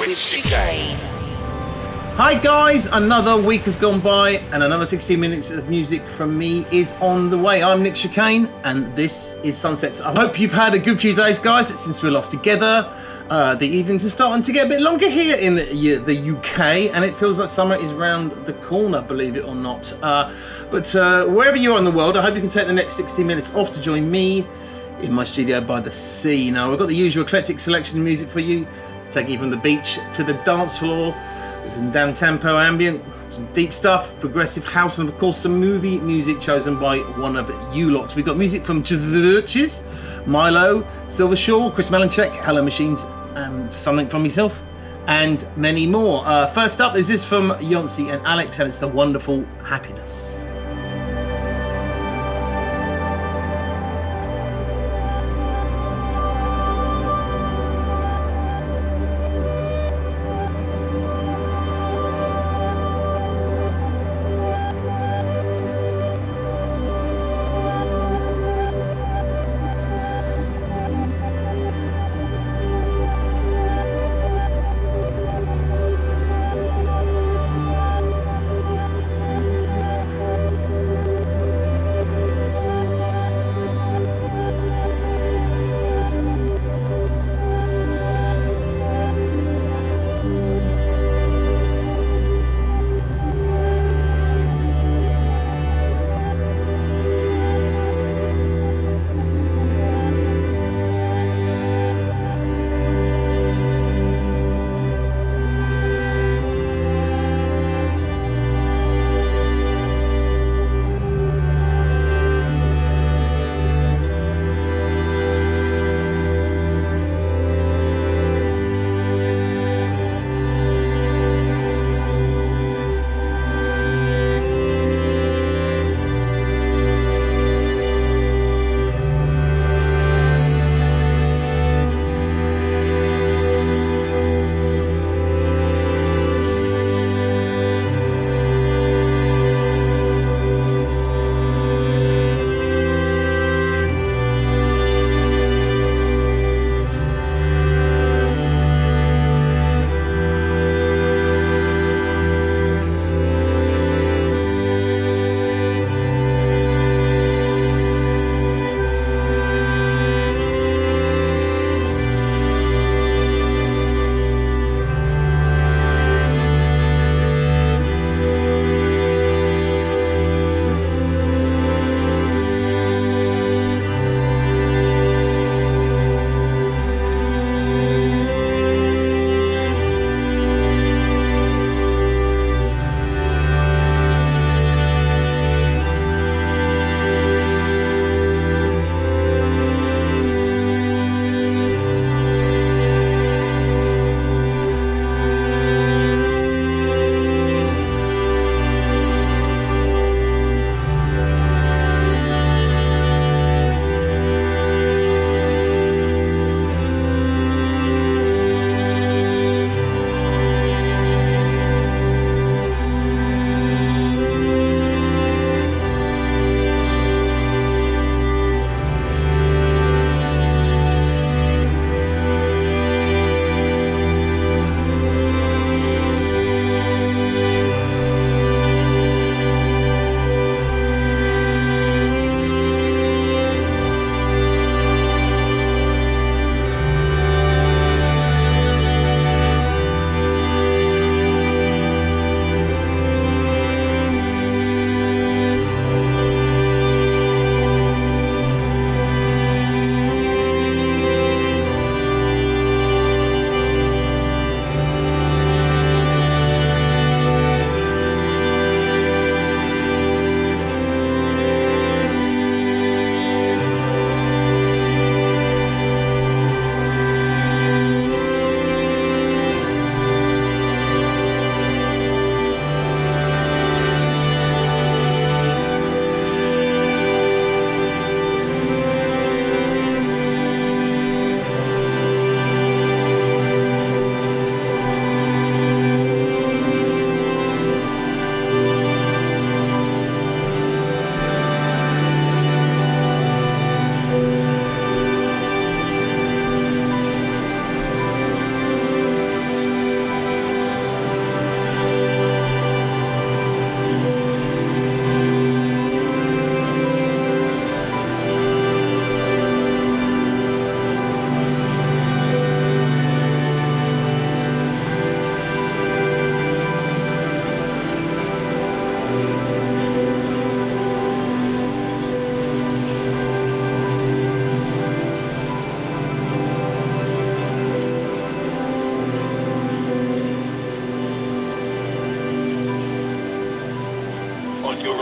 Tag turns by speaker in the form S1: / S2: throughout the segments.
S1: with Chicane.
S2: Hi guys, another week has gone by and another 16 minutes of music from me is on the way. I'm Nick Chicane and this is Sunsets. I hope you've had a good few days guys since we lost together. Uh, the evenings are starting to get a bit longer here in the, the UK and it feels like summer is round the corner, believe it or not. Uh, but uh, wherever you are in the world, I hope you can take the next 60 minutes off to join me in my studio by the sea. Now, we've got the usual eclectic selection of music for you, taking you from the beach to the dance floor with some down tempo ambient, some deep stuff, progressive house, and of course some movie music chosen by one of you lots. We've got music from Chvrches, Milo, Silver Shore, Chris Malinchak, Hello Machines, and something from myself, and many more. Uh, first up is this from Yonsei and Alex, and it's The Wonderful Happiness.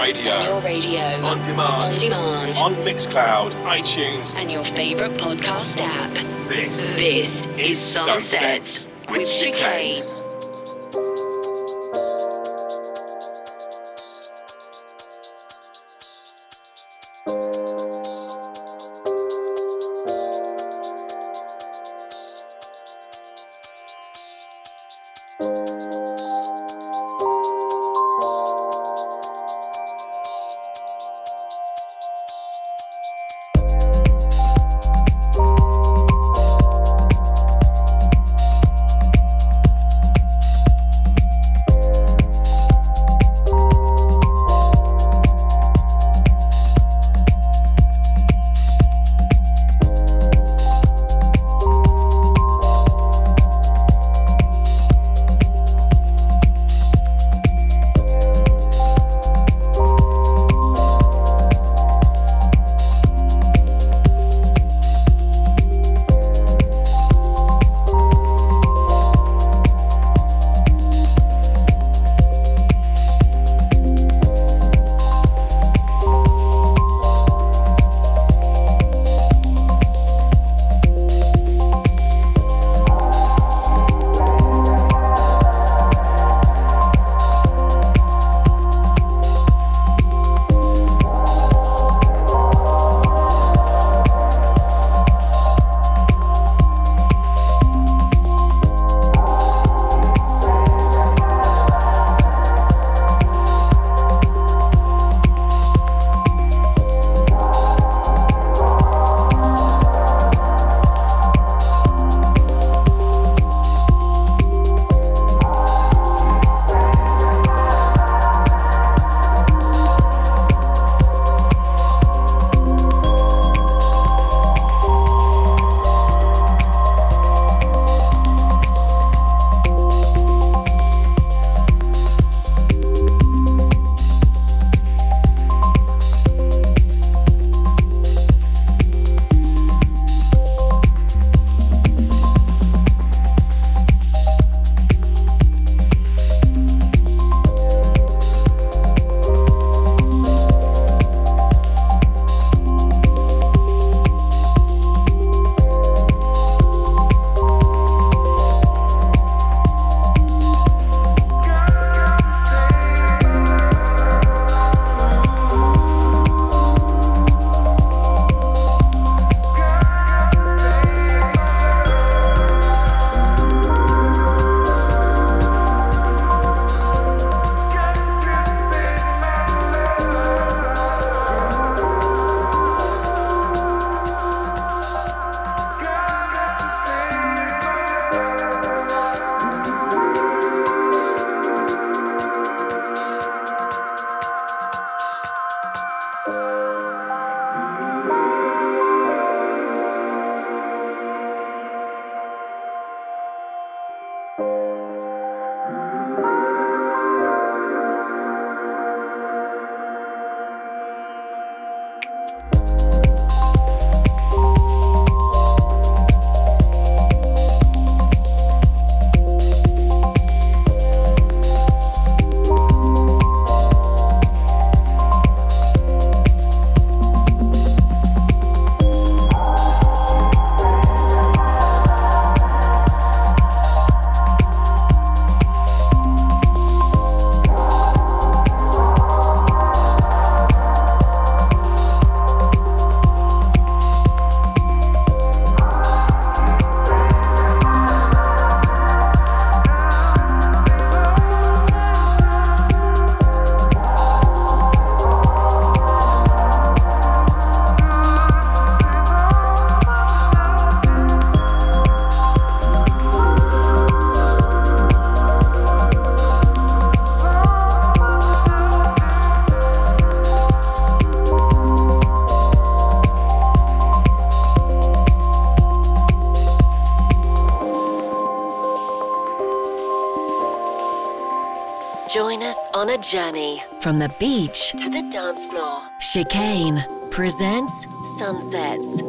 S3: Radio.
S1: On your radio.
S3: On demand.
S1: On demand.
S3: On Mixcloud, iTunes.
S1: And your favorite podcast app.
S3: This,
S1: This is Sunset with Chicane. On a journey from the beach to the dance floor. Chicane presents Sunsets.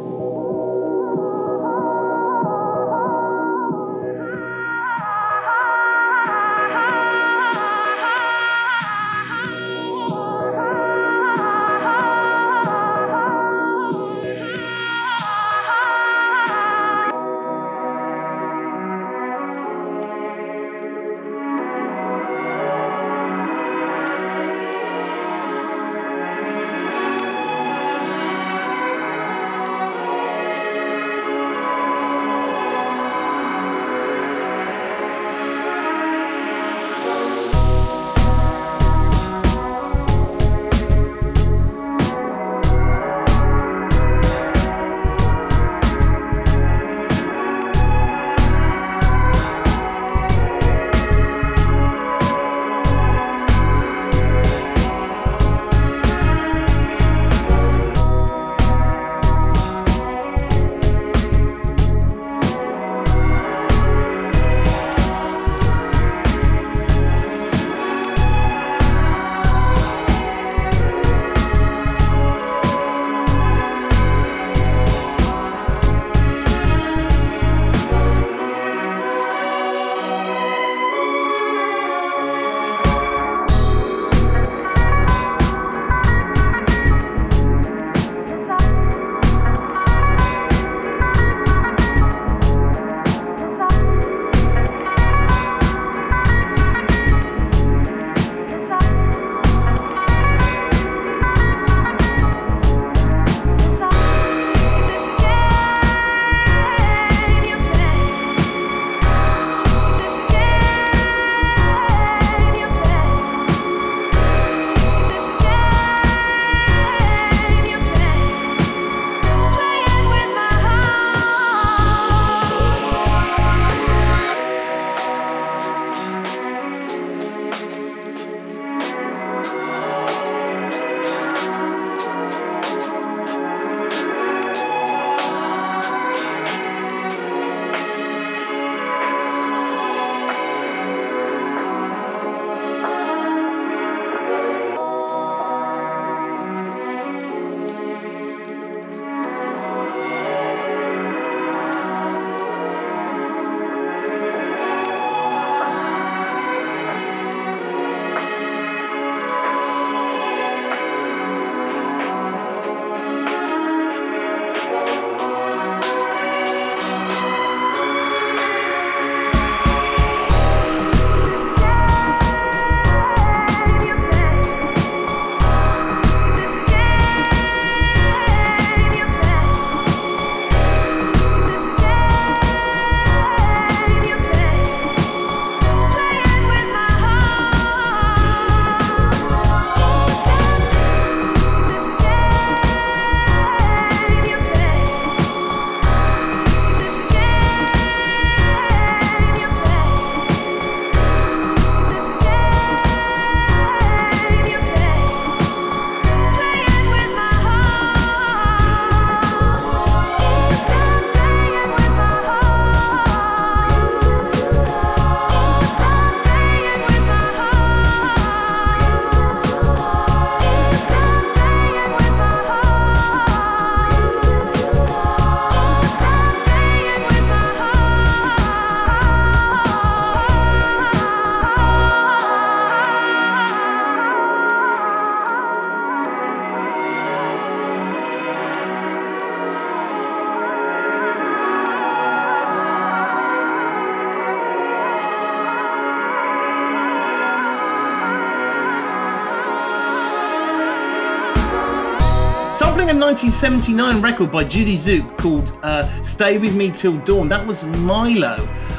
S2: 1979 record by Judie Tzuke called uh, Stay With Me Till Dawn. That was Milo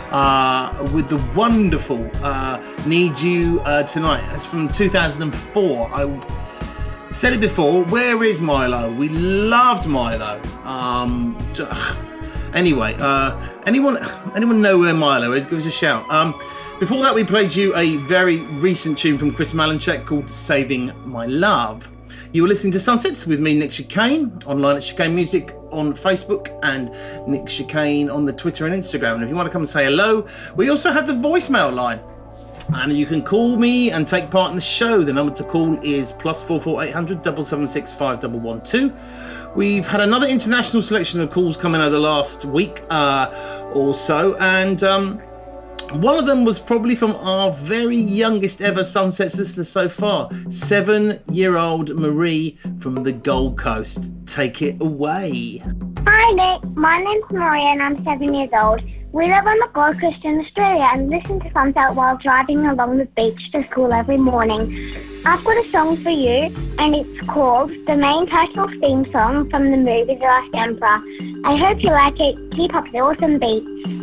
S2: uh, with the wonderful uh, Need You uh, Tonight. That's from 2004. I said it before, where is Milo? We loved Milo. Um, anyway, uh, anyone anyone know where Milo is? Give us a shout. Um, before that, we played you a very recent tune from Chris Malinchak called Saving My Love. You were listening to Sunsets with me, Nick Chicane, online at Chicane Music on Facebook and Nick Chicane on the Twitter and Instagram. And if you want to come and say hello, we also have the voicemail line. And you can call me and take part in the show. The number to call is plus four four eight hundred double seven six five double one two. We've had another international selection of calls coming over the last week uh, or so, and um, one of them was probably from our very youngest ever Sunsets listener so far, seven year old Marie from the Gold Coast. Take it away.
S4: Hi, Nick. My name's Marie and I'm seven years old. We live on the Gold Coast in Australia and listen to Sunset while driving along the beach to school every morning. I've got a song for you and it's called the main title theme song from the movie The Last Emperor. I hope you like it. Keep up the awesome beats.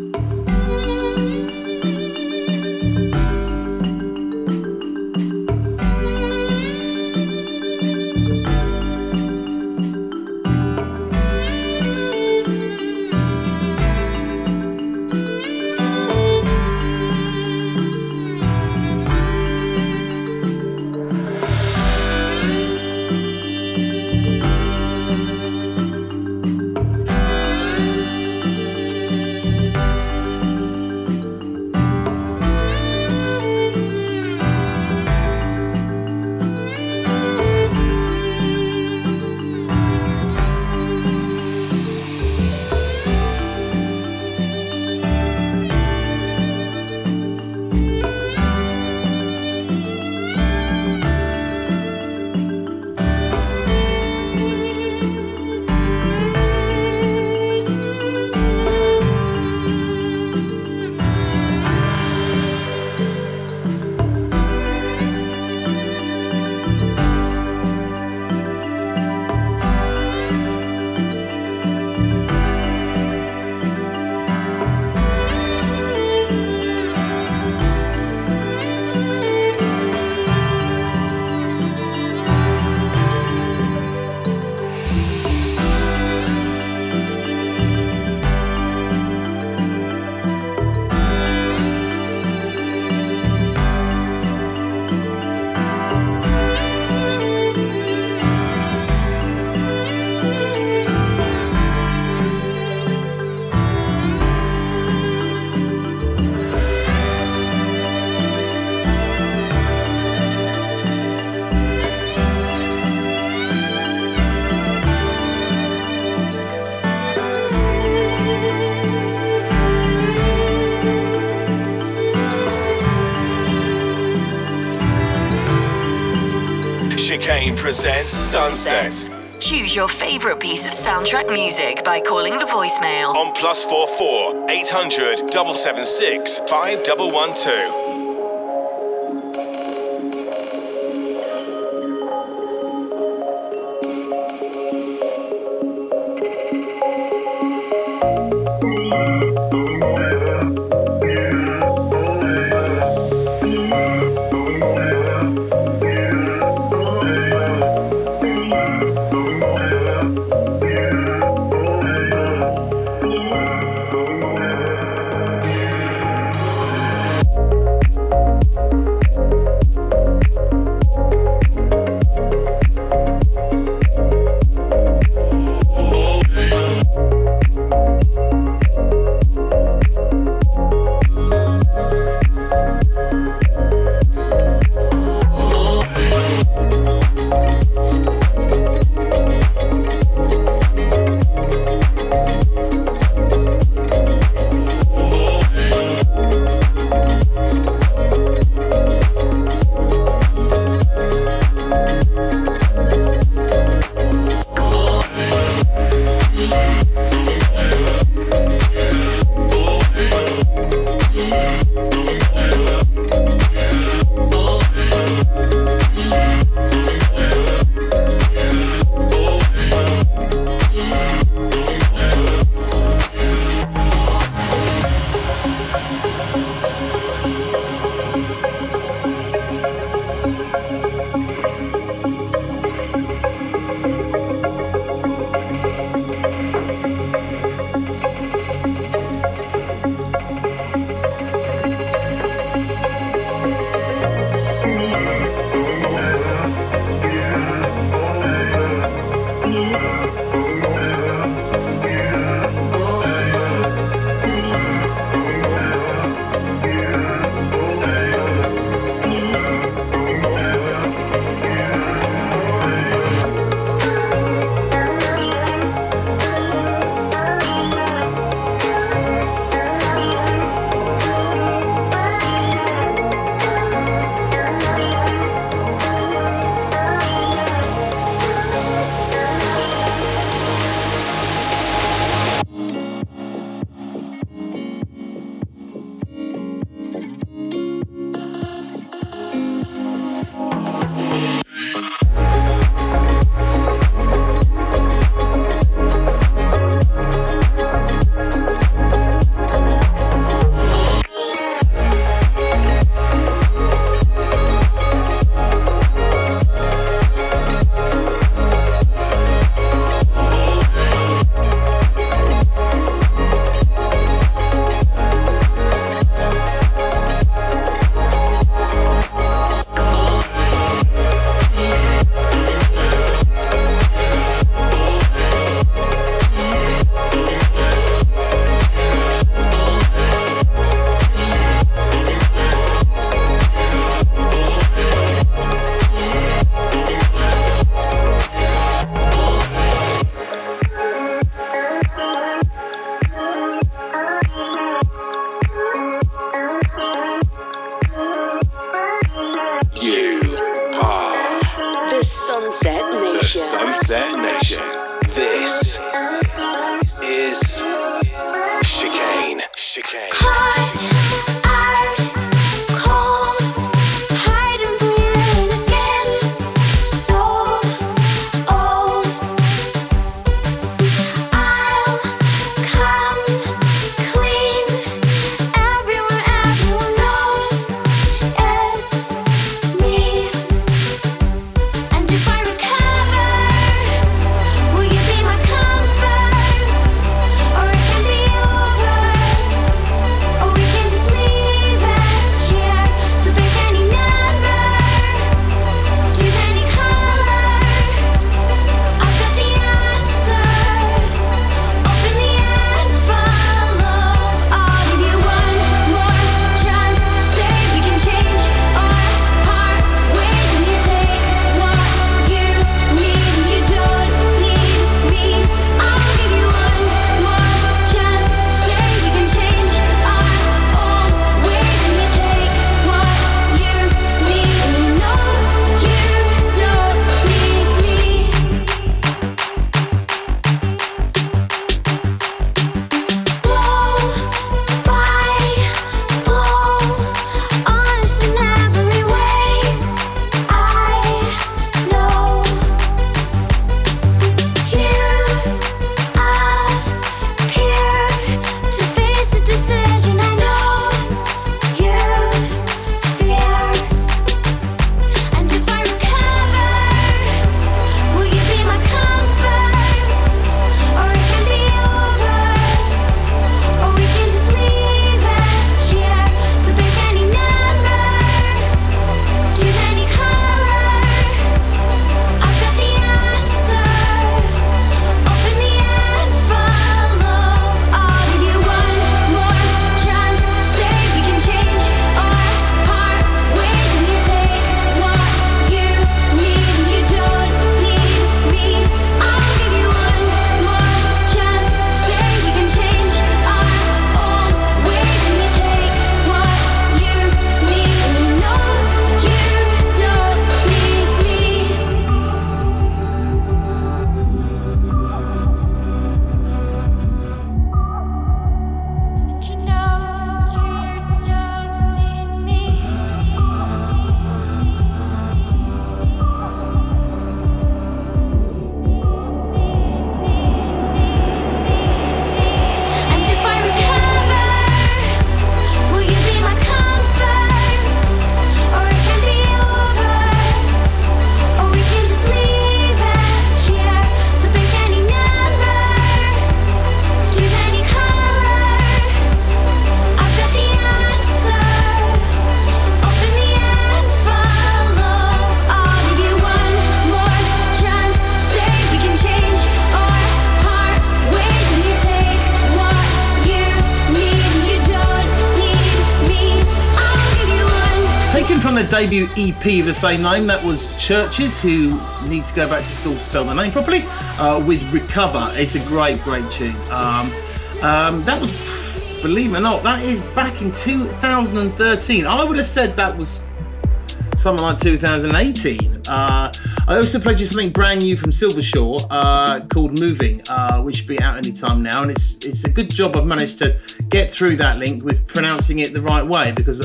S3: presents Sunsets.
S1: Choose your favorite piece of soundtrack music by calling the voicemail
S3: on plus
S5: 44 800
S6: 776 5112. Their debut EP of the same name, that was Chvrches, who need to go back to school to spell their name properly, uh, with Recover. It's a great, great tune. Um, um, that was, believe it or not, that is back in 2013. I would have said that was something like 2018. Uh, I also played you something brand new from Silvershore uh, called Moving, uh, which should be out any time now. And it's it's a good job I've managed to get through that link with pronouncing it the right way because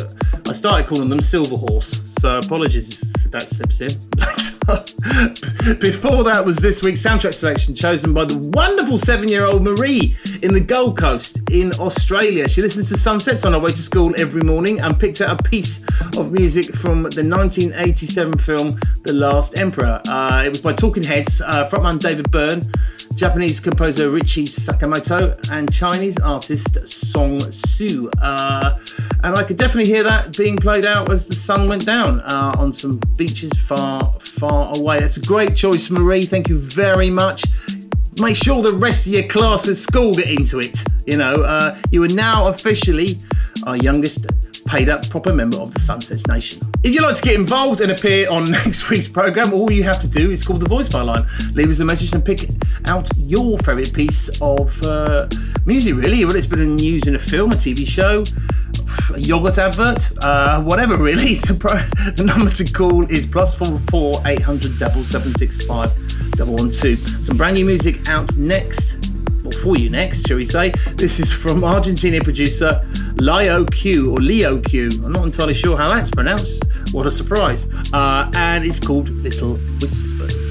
S6: I started calling them Silver Horse. So apologies if that slips in. Before that was this week's soundtrack selection chosen by the wonderful seven-year-old Marie in the Gold Coast in Australia. She listens to sunsets on her way to school every morning and picked out a piece of music from the 1987 film The Last Emperor. Uh, it was by Talking Heads, uh, frontman David Byrne, Japanese composer Richie Sakamoto, and Chinese artist Cong Su. Uh, and I could definitely hear that being played out as the sun went down uh, on some beaches far, far away. It's a great choice, Marie. Thank you very much. Make sure the rest of your class at school get into it. You know, uh, you are now officially our youngest paid up proper member of the Sunsets Nation. If you'd like to get involved and appear on next week's programme, all you have to do is call the voicemail line, leave us a message and pick out your favourite piece of uh, music, really. Whether it's been in news in a film, a TV show, a yogurt advert, uh, whatever, really. The, pro- the number to call is plus four four eight hundred double seven six five
S2: double one two. Some brand new music out next, or for you next, shall we say? This is from Argentina producer Leo Q or Leo Q. I'm not entirely sure how that's pronounced. What a surprise! Uh, and it's called Little Whispers.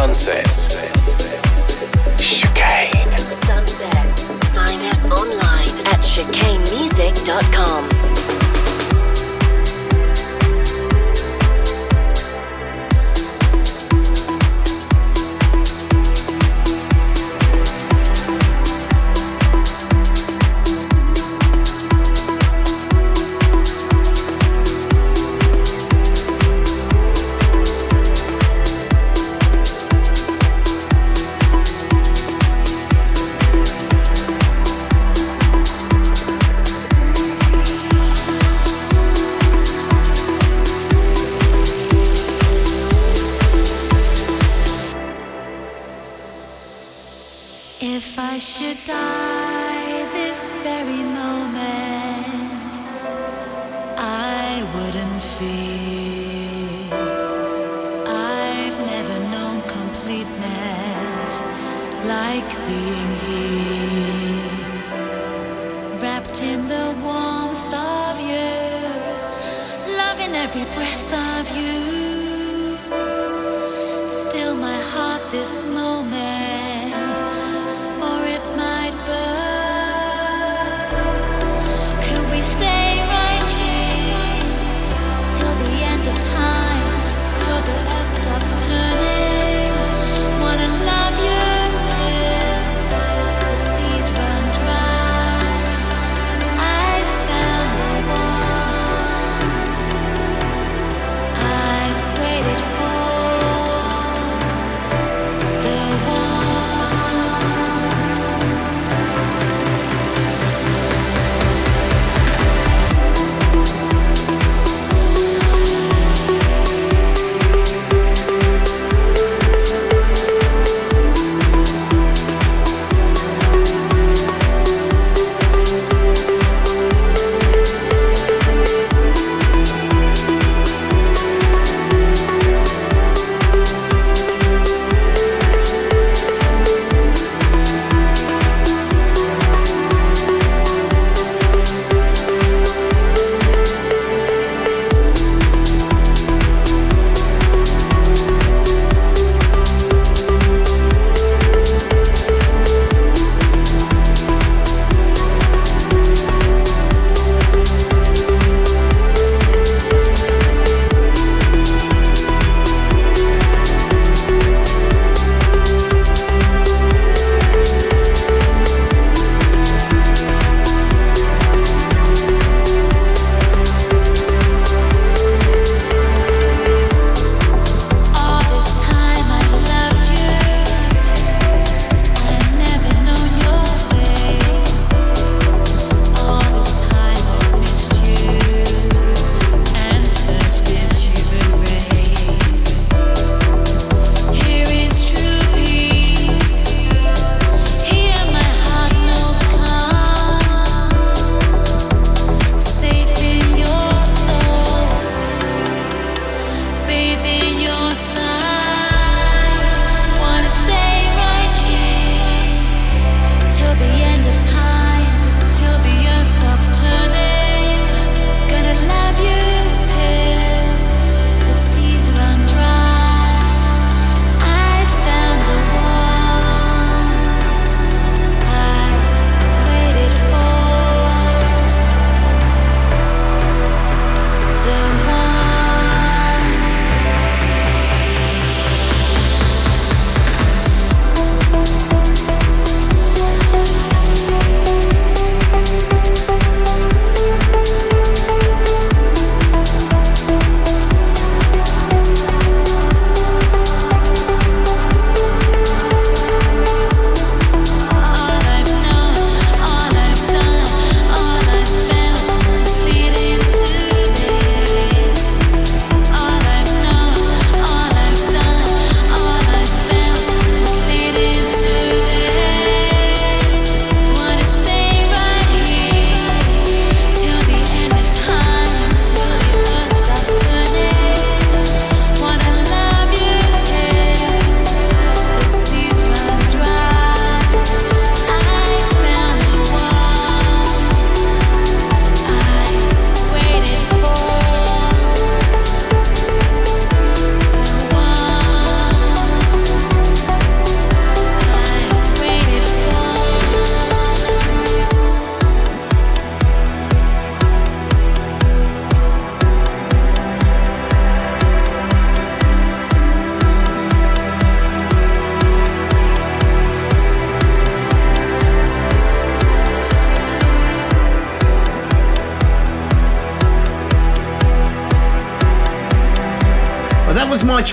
S1: Sunsets. Chicane.
S7: Sunsets. Find us online at chicanemusic.com.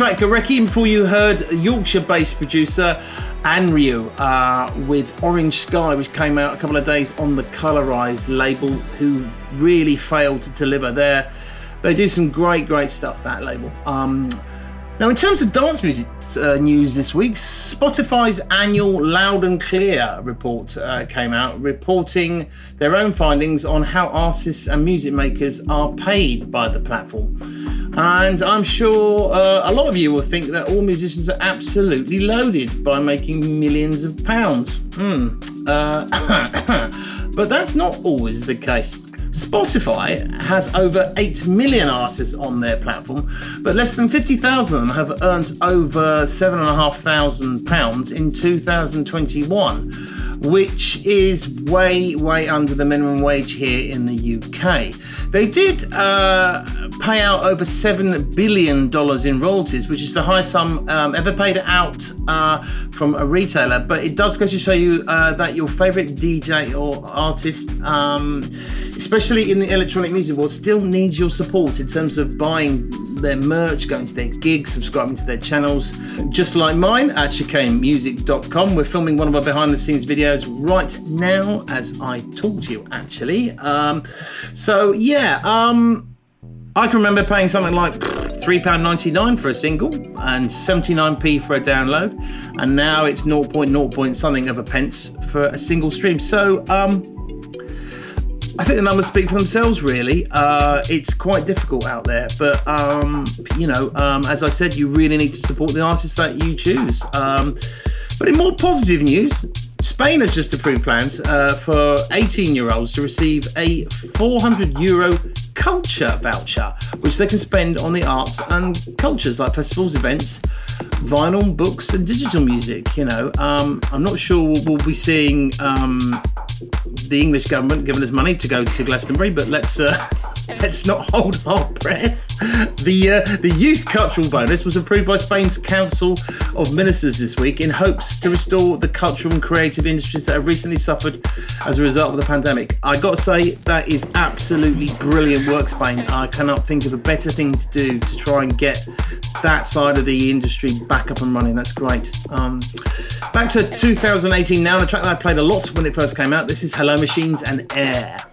S7: right,
S2: Gareki, before you heard Yorkshire based producer Anryu uh, with Orange Sky, which came out a couple of days on the Colorized label, who really failed to deliver there. They do some great, great stuff, that label. Um, now, in terms of dance music uh, news this week, Spotify's annual Loud and Clear report uh, came out, reporting their own findings on how artists and music makers are paid by the platform. And I'm sure uh, a lot of you will think that all musicians are absolutely loaded by making millions of pounds. Hmm. Uh, but that's not always the case. Spotify has over 8 million artists on their platform, but less than 50,000 of them have earned over £7,500 in 2021, which is way, way under the minimum wage here in the UK. They did uh, pay out over $7 billion in royalties, which is the highest sum um, ever paid out uh, from a retailer, but it does go to show you uh, that your favourite DJ or artist, um, especially in the electronic music world, still needs your support in terms of buying their merch, going to their gigs, subscribing to their channels. Just like mine at chicanemusic.com. We're filming one of our behind the scenes videos right now as I talk to you, actually. Um, so, yeah, um, I can remember paying something like £3.99 for a single and 79p for a download, and now it's 0.0 point something of a pence for a single stream. So, um, I think the numbers speak for themselves, really. Uh, it's quite difficult out there, but um, you know, um, as I said, you really need to support the artists that you choose. Um, but in more positive news, Spain has just approved plans uh, for 18 year olds to receive a 400 euro culture voucher, which they can spend on the arts and cultures like festivals, events, vinyl, books, and digital music. You know, um, I'm not sure we'll, be seeing um, the English government giving us money to go to Glastonbury, but let's uh, let's not hold our breath. The uh, the youth cultural bonus was approved by Spain's Council of Ministers this week in hopes to restore the cultural and creative industries that have recently suffered as a result of the pandemic. I got to say that is absolutely brilliant work, Spain. I cannot think of a better thing to do to try and get that side of the industry back up and running. That's great. Um, back to 2018 now. The track that I played a lot when it first came out. This is Hello Machines and Air.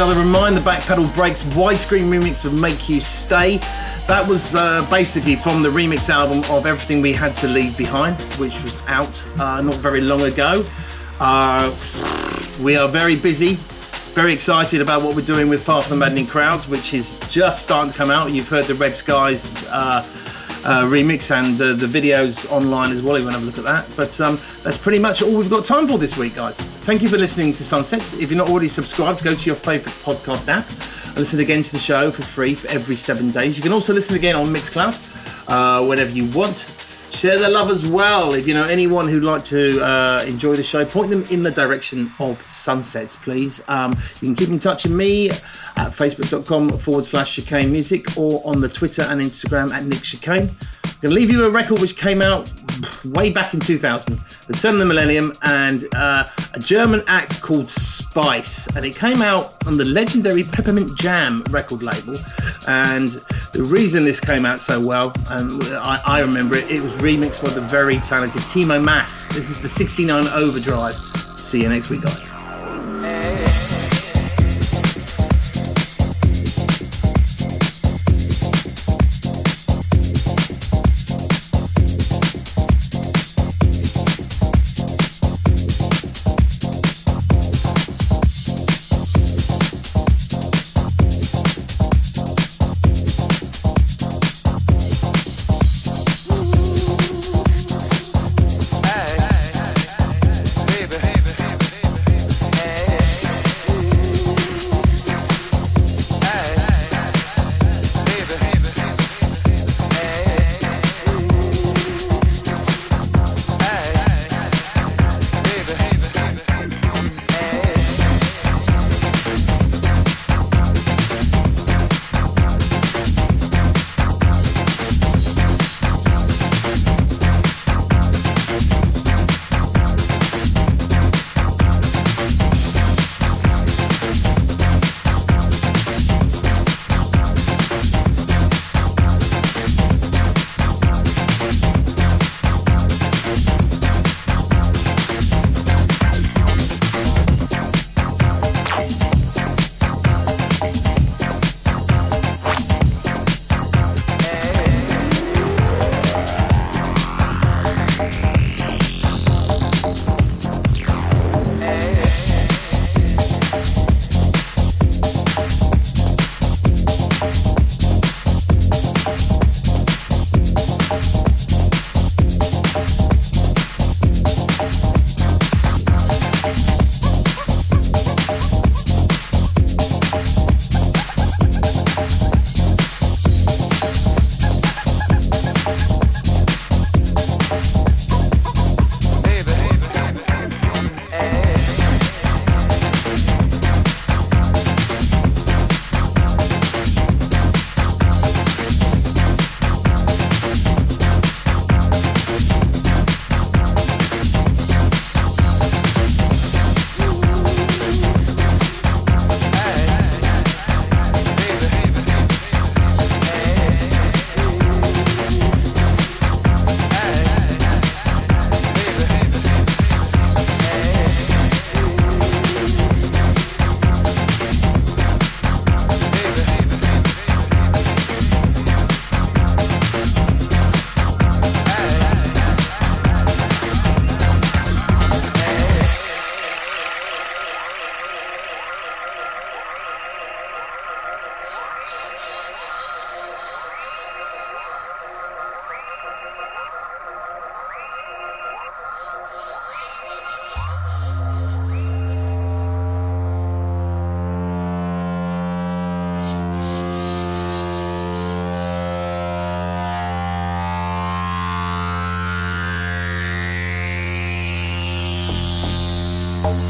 S2: Another Remind the Backpedal Breaks widescreen remix of Make You Stay. That was uh, basically from the remix album of Everything We Had to Leave Behind, which was out uh, not very long ago. Uh, we are very busy, very excited about what we're doing with Far From the Maddening Crowds, which is just starting to come out. You've heard the Red Skies uh, uh, remix and uh, the videos online as well. You want to have a look at that. But um, that's pretty much all we've got time for this week, guys. Thank you for listening to Sunsets. If you're not already subscribed, go to your favourite podcast app and listen again to the show for free for every seven days. You can also listen again on Mixcloud uh, whenever you want. Share the love as well. If you know anyone who'd like to uh, enjoy the show, point them in the direction of sunsets, please. Um, you can keep in touch with me at facebook.com forward slash chicane music or on the Twitter and Instagram at Nick Chicane. To leave you a record which came out way back in 2000, the turn of the millennium, and uh, a German act called Spice. And it came out on the legendary Peppermint Jam record label. And the reason this came out so well, and I, I remember it, it was remixed by the very talented Timo Maas. This is the 69 Overdrive. See you next week, guys.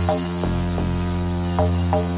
S8: Música